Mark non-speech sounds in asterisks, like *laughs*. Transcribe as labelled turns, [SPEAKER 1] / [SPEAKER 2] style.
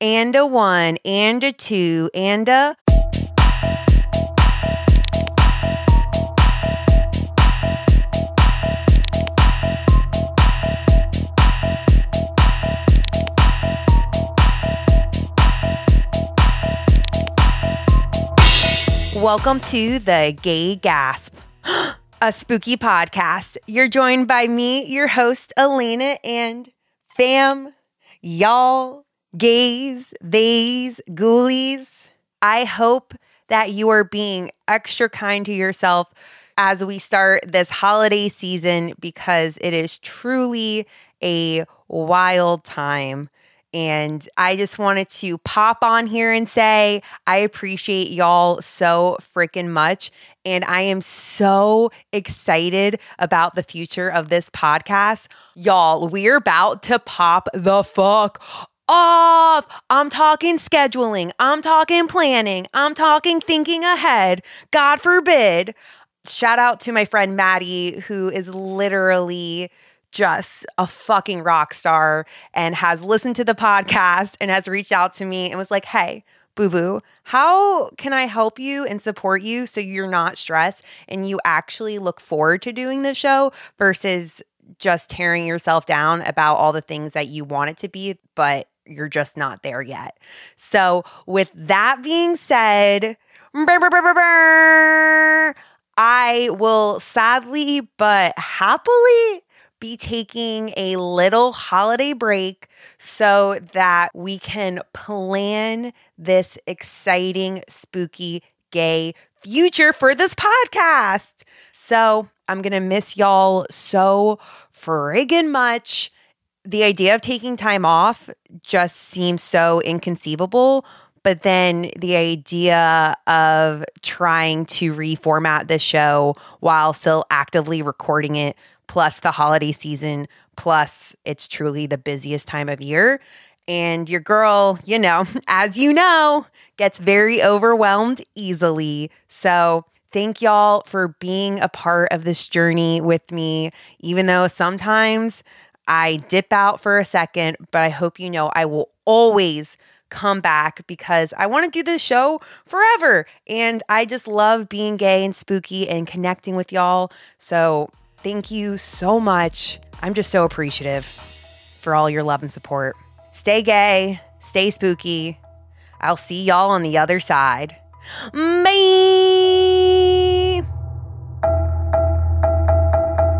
[SPEAKER 1] and a one and a two and a. Welcome to the Gay Gasp, *gasps* a spooky podcast. You're joined by me, your host, Elena, and fam, y'all, gays, theys, ghoulies. I hope that you are being extra kind to yourself as we start this holiday season because it is truly a wild time. And I just wanted to pop on here and say, I appreciate y'all so freaking much. And I am so excited about the future of this podcast. Y'all, we're about to pop the fuck off. I'm talking scheduling. I'm talking planning. I'm talking thinking ahead. God forbid. Shout out to my friend Maddie, who is literally just a fucking rock star and has listened to the podcast and has reached out to me and was like, hey, boo boo, how can I help you and support you so you're not stressed and you actually look forward to doing the show versus just tearing yourself down about all the things that you want it to be, but you're just not there yet. So, with that being said, I will sadly but happily be taking a little holiday break so that we can plan this exciting, spooky, gay future for this podcast. So I'm going to miss y'all so friggin' much. The idea of taking time off just seems so inconceivable. But then the idea of trying to reformat the show while still actively recording it plus the holiday season, plus it's truly the busiest time of year. And your girl, you know, *laughs* as you know, gets very overwhelmed easily. So, thank y'all for being a part of this journey with me, even though sometimes I dip out for a second, but I hope you know I will always come back because I want to do this show forever. And I just love being gay and spooky and connecting with y'all. So, Thank you so much. I'm just so appreciative for all your love and support. Stay gay, stay spooky. I'll see y'all on the other side. Bye.